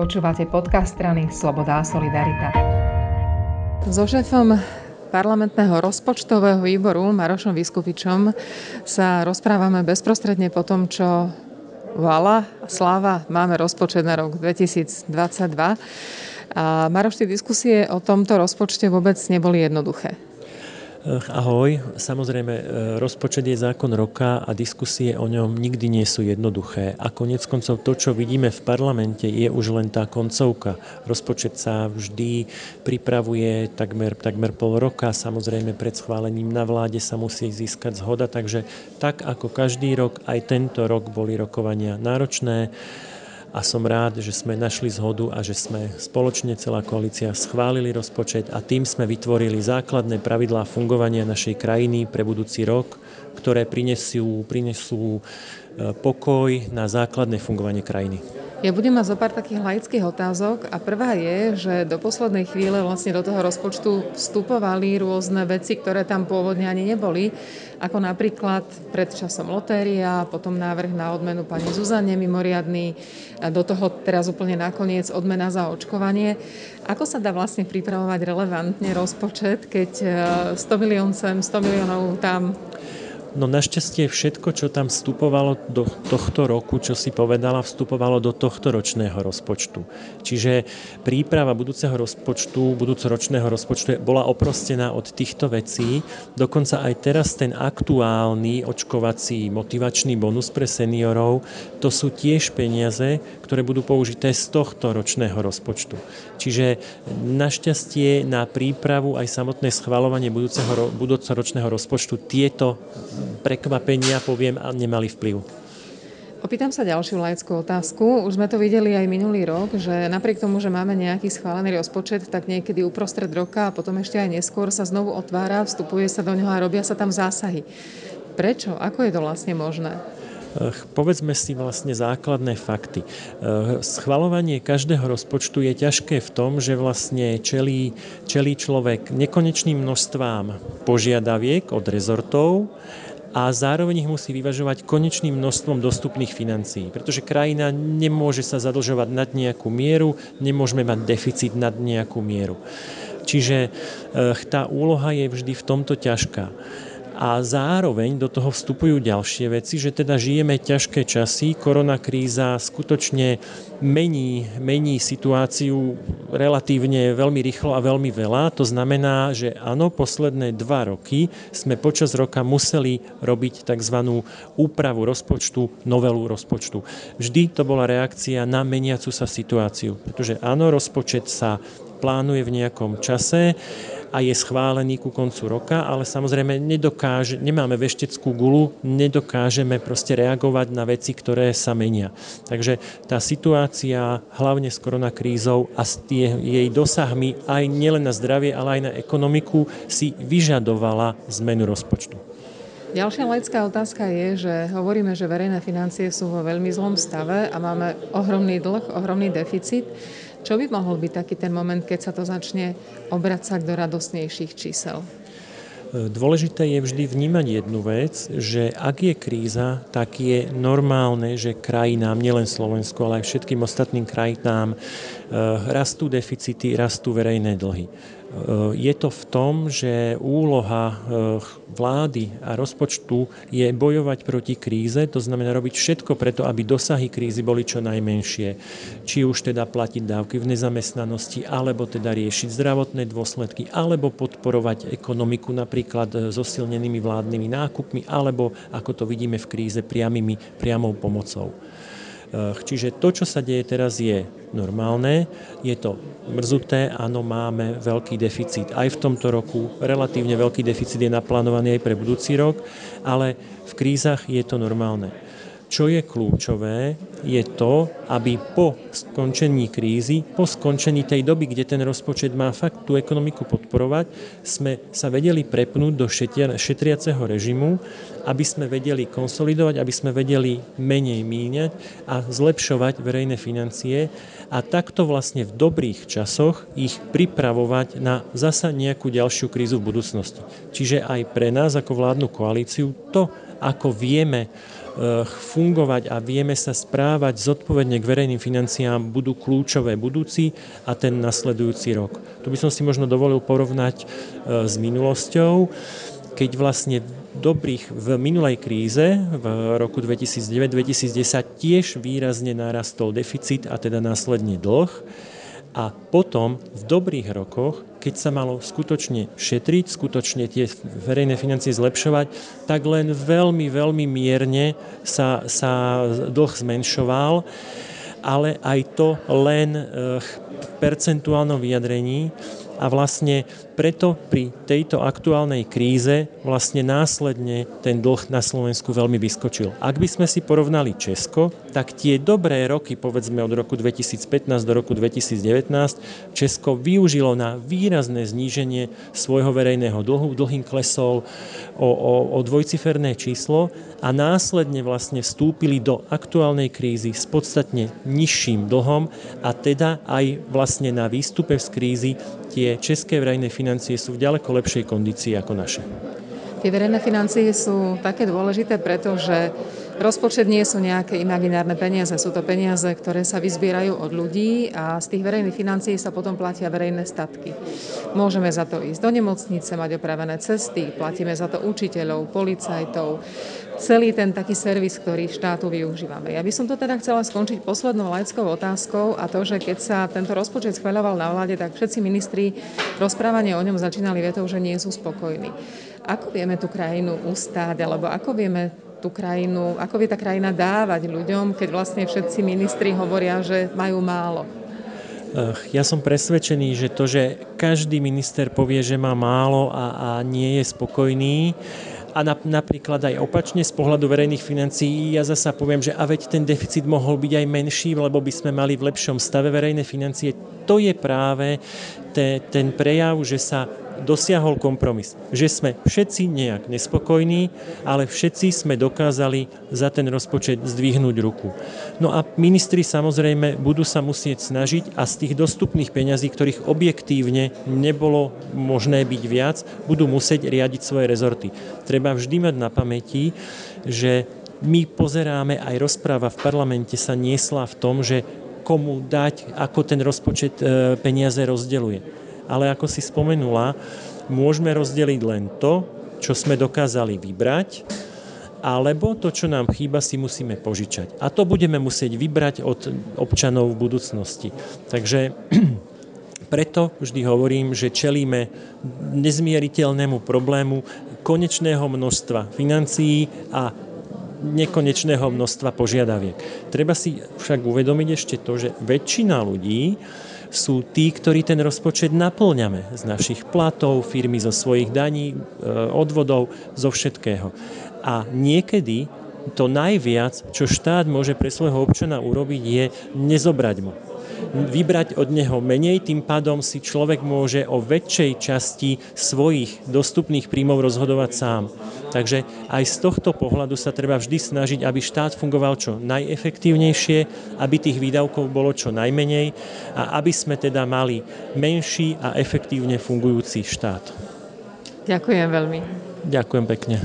Počúvate podcast strany Sloboda a Solidarita. So šéfom parlamentného rozpočtového výboru Marošom Vyskupičom sa rozprávame bezprostredne po tom, čo Vala, sláva, máme rozpočet na rok 2022. A Maroš, tie diskusie o tomto rozpočte vôbec neboli jednoduché. Ahoj, samozrejme e, rozpočet je zákon roka a diskusie o ňom nikdy nie sú jednoduché. A konec koncov to, čo vidíme v parlamente, je už len tá koncovka. Rozpočet sa vždy pripravuje takmer, takmer pol roka, samozrejme pred schválením na vláde sa musí získať zhoda, takže tak ako každý rok, aj tento rok boli rokovania náročné a som rád, že sme našli zhodu a že sme spoločne celá koalícia schválili rozpočet a tým sme vytvorili základné pravidlá fungovania našej krajiny pre budúci rok, ktoré prinesú, prinesú e, pokoj na základné fungovanie krajiny. Ja budem mať zo pár takých laických otázok a prvá je, že do poslednej chvíle vlastne do toho rozpočtu vstupovali rôzne veci, ktoré tam pôvodne ani neboli, ako napríklad pred časom lotéria, potom návrh na odmenu pani Zuzane mimoriadný, do toho teraz úplne nakoniec odmena za očkovanie. Ako sa dá vlastne pripravovať relevantne rozpočet, keď 100 e, milión sem, 100 miliónov tam? No našťastie všetko, čo tam vstupovalo do tohto roku, čo si povedala, vstupovalo do tohto ročného rozpočtu. Čiže príprava budúceho rozpočtu, budúcoročného rozpočtu bola oprostená od týchto vecí. Dokonca aj teraz ten aktuálny očkovací motivačný bonus pre seniorov, to sú tiež peniaze, ktoré budú použité z tohto ročného rozpočtu. Čiže našťastie na prípravu aj samotné schvalovanie budúceho, budúcoročného rozpočtu tieto prekvapenia, poviem, a nemali vplyv. Opýtam sa ďalšiu laickú otázku. Už sme to videli aj minulý rok, že napriek tomu, že máme nejaký schválený rozpočet, tak niekedy uprostred roka a potom ešte aj neskôr sa znovu otvára, vstupuje sa do neho a robia sa tam zásahy. Prečo? Ako je to vlastne možné? Povedzme si vlastne základné fakty. Schvalovanie každého rozpočtu je ťažké v tom, že vlastne čelí, čelí človek nekonečným množstvám požiadaviek od rezortov a zároveň ich musí vyvažovať konečným množstvom dostupných financií, pretože krajina nemôže sa zadlžovať nad nejakú mieru, nemôžeme mať deficit nad nejakú mieru. Čiže tá úloha je vždy v tomto ťažká a zároveň do toho vstupujú ďalšie veci, že teda žijeme ťažké časy, koronakríza skutočne mení, mení situáciu relatívne veľmi rýchlo a veľmi veľa. To znamená, že áno, posledné dva roky sme počas roka museli robiť tzv. úpravu rozpočtu, novelu rozpočtu. Vždy to bola reakcia na meniacu sa situáciu, pretože áno, rozpočet sa plánuje v nejakom čase, a je schválený ku koncu roka, ale samozrejme nedokáže, nemáme vešteckú gulu, nedokážeme proste reagovať na veci, ktoré sa menia. Takže tá situácia, hlavne s koronakrízou a s tie, jej dosahmi aj nielen na zdravie, ale aj na ekonomiku, si vyžadovala zmenu rozpočtu. Ďalšia laická otázka je, že hovoríme, že verejné financie sú vo veľmi zlom stave a máme ohromný dlh, ohromný deficit. Čo by mohol byť taký ten moment, keď sa to začne obracať do radosnejších čísel? Dôležité je vždy vnímať jednu vec, že ak je kríza, tak je normálne, že krajinám, nielen Slovensku, ale aj všetkým ostatným krajinám eh, rastú deficity, rastú verejné dlhy. Eh, je to v tom, že úloha eh, vlády a rozpočtu je bojovať proti kríze, to znamená robiť všetko preto, aby dosahy krízy boli čo najmenšie. Či už teda platiť dávky v nezamestnanosti, alebo teda riešiť zdravotné dôsledky, alebo podporovať ekonomiku napríklad eh, so silnenými vládnymi nákupmi, alebo ako to vidíme v kríze priamými, priamou pomocou. Čiže to, čo sa deje teraz, je normálne. Je to mrzuté, áno, máme veľký deficit aj v tomto roku. Relatívne veľký deficit je naplánovaný aj pre budúci rok, ale v krízach je to normálne. Čo je kľúčové, je to, aby po skončení krízy, po skončení tej doby, kde ten rozpočet má fakt tú ekonomiku podporovať, sme sa vedeli prepnúť do šetriaceho režimu, aby sme vedeli konsolidovať, aby sme vedeli menej míňať a zlepšovať verejné financie a takto vlastne v dobrých časoch ich pripravovať na zasa nejakú ďalšiu krízu v budúcnosti. Čiže aj pre nás ako vládnu koalíciu to ako vieme Eh, fungovať a vieme sa správať zodpovedne k verejným financiám budú kľúčové budúci a ten nasledujúci rok. Tu by som si možno dovolil porovnať eh, s minulosťou, keď vlastne dobrých v minulej kríze v roku 2009-2010 tiež výrazne narastol deficit a teda následne dlh a potom v dobrých rokoch, keď sa malo skutočne šetriť, skutočne tie verejné financie zlepšovať, tak len veľmi, veľmi mierne sa, sa dlh zmenšoval, ale aj to len eh, v percentuálnom vyjadrení a vlastne preto pri tejto aktuálnej kríze vlastne následne ten dlh na Slovensku veľmi vyskočil. Ak by sme si porovnali Česko, tak tie dobré roky, povedzme od roku 2015 do roku 2019, Česko využilo na výrazné zníženie svojho verejného dlhu. Dlhým klesol o, o, o dvojciferné číslo a následne vlastne vstúpili do aktuálnej krízy s podstatne nižším dlhom a teda aj vlastne na výstupe z krízy tie české verejné financie sú v ďaleko lepšej kondícii ako naše. Tie verejné financie sú také dôležité, pretože rozpočet nie sú nejaké imaginárne peniaze, sú to peniaze, ktoré sa vyzbierajú od ľudí a z tých verejných financií sa potom platia verejné statky. Môžeme za to ísť do nemocnice, mať opravené cesty, platíme za to učiteľov, policajtov, celý ten taký servis, ktorý štátu využívame. Ja by som to teda chcela skončiť poslednou laickou otázkou a to, že keď sa tento rozpočet schváľoval na vláde, tak všetci ministri rozprávanie o ňom začínali vetou, že nie sú spokojní. Ako vieme tú krajinu ustáť, alebo ako vieme tú krajinu, ako vie tá krajina dávať ľuďom, keď vlastne všetci ministri hovoria, že majú málo? Ja som presvedčený, že to, že každý minister povie, že má málo a, a nie je spokojný, a napríklad aj opačne z pohľadu verejných financií ja zasa poviem, že a veď ten deficit mohol byť aj menší, lebo by sme mali v lepšom stave verejné financie. To je práve te, ten prejav, že sa dosiahol kompromis. Že sme všetci nejak nespokojní, ale všetci sme dokázali za ten rozpočet zdvihnúť ruku. No a ministri samozrejme budú sa musieť snažiť a z tých dostupných peňazí, ktorých objektívne nebolo možné byť viac, budú musieť riadiť svoje rezorty. Treba vždy mať na pamäti, že my pozeráme, aj rozpráva v parlamente sa niesla v tom, že komu dať, ako ten rozpočet e, peniaze rozdeluje ale ako si spomenula, môžeme rozdeliť len to, čo sme dokázali vybrať, alebo to, čo nám chýba, si musíme požičať. A to budeme musieť vybrať od občanov v budúcnosti. Takže preto vždy hovorím, že čelíme nezmieriteľnému problému konečného množstva financií a nekonečného množstva požiadaviek. Treba si však uvedomiť ešte to, že väčšina ľudí sú tí, ktorí ten rozpočet naplňame z našich platov, firmy zo svojich daní, e, odvodov, zo všetkého. A niekedy to najviac, čo štát môže pre svojho občana urobiť, je nezobrať mu vybrať od neho menej, tým pádom si človek môže o väčšej časti svojich dostupných príjmov rozhodovať sám. Takže aj z tohto pohľadu sa treba vždy snažiť, aby štát fungoval čo najefektívnejšie, aby tých výdavkov bolo čo najmenej a aby sme teda mali menší a efektívne fungujúci štát. Ďakujem veľmi. Ďakujem pekne.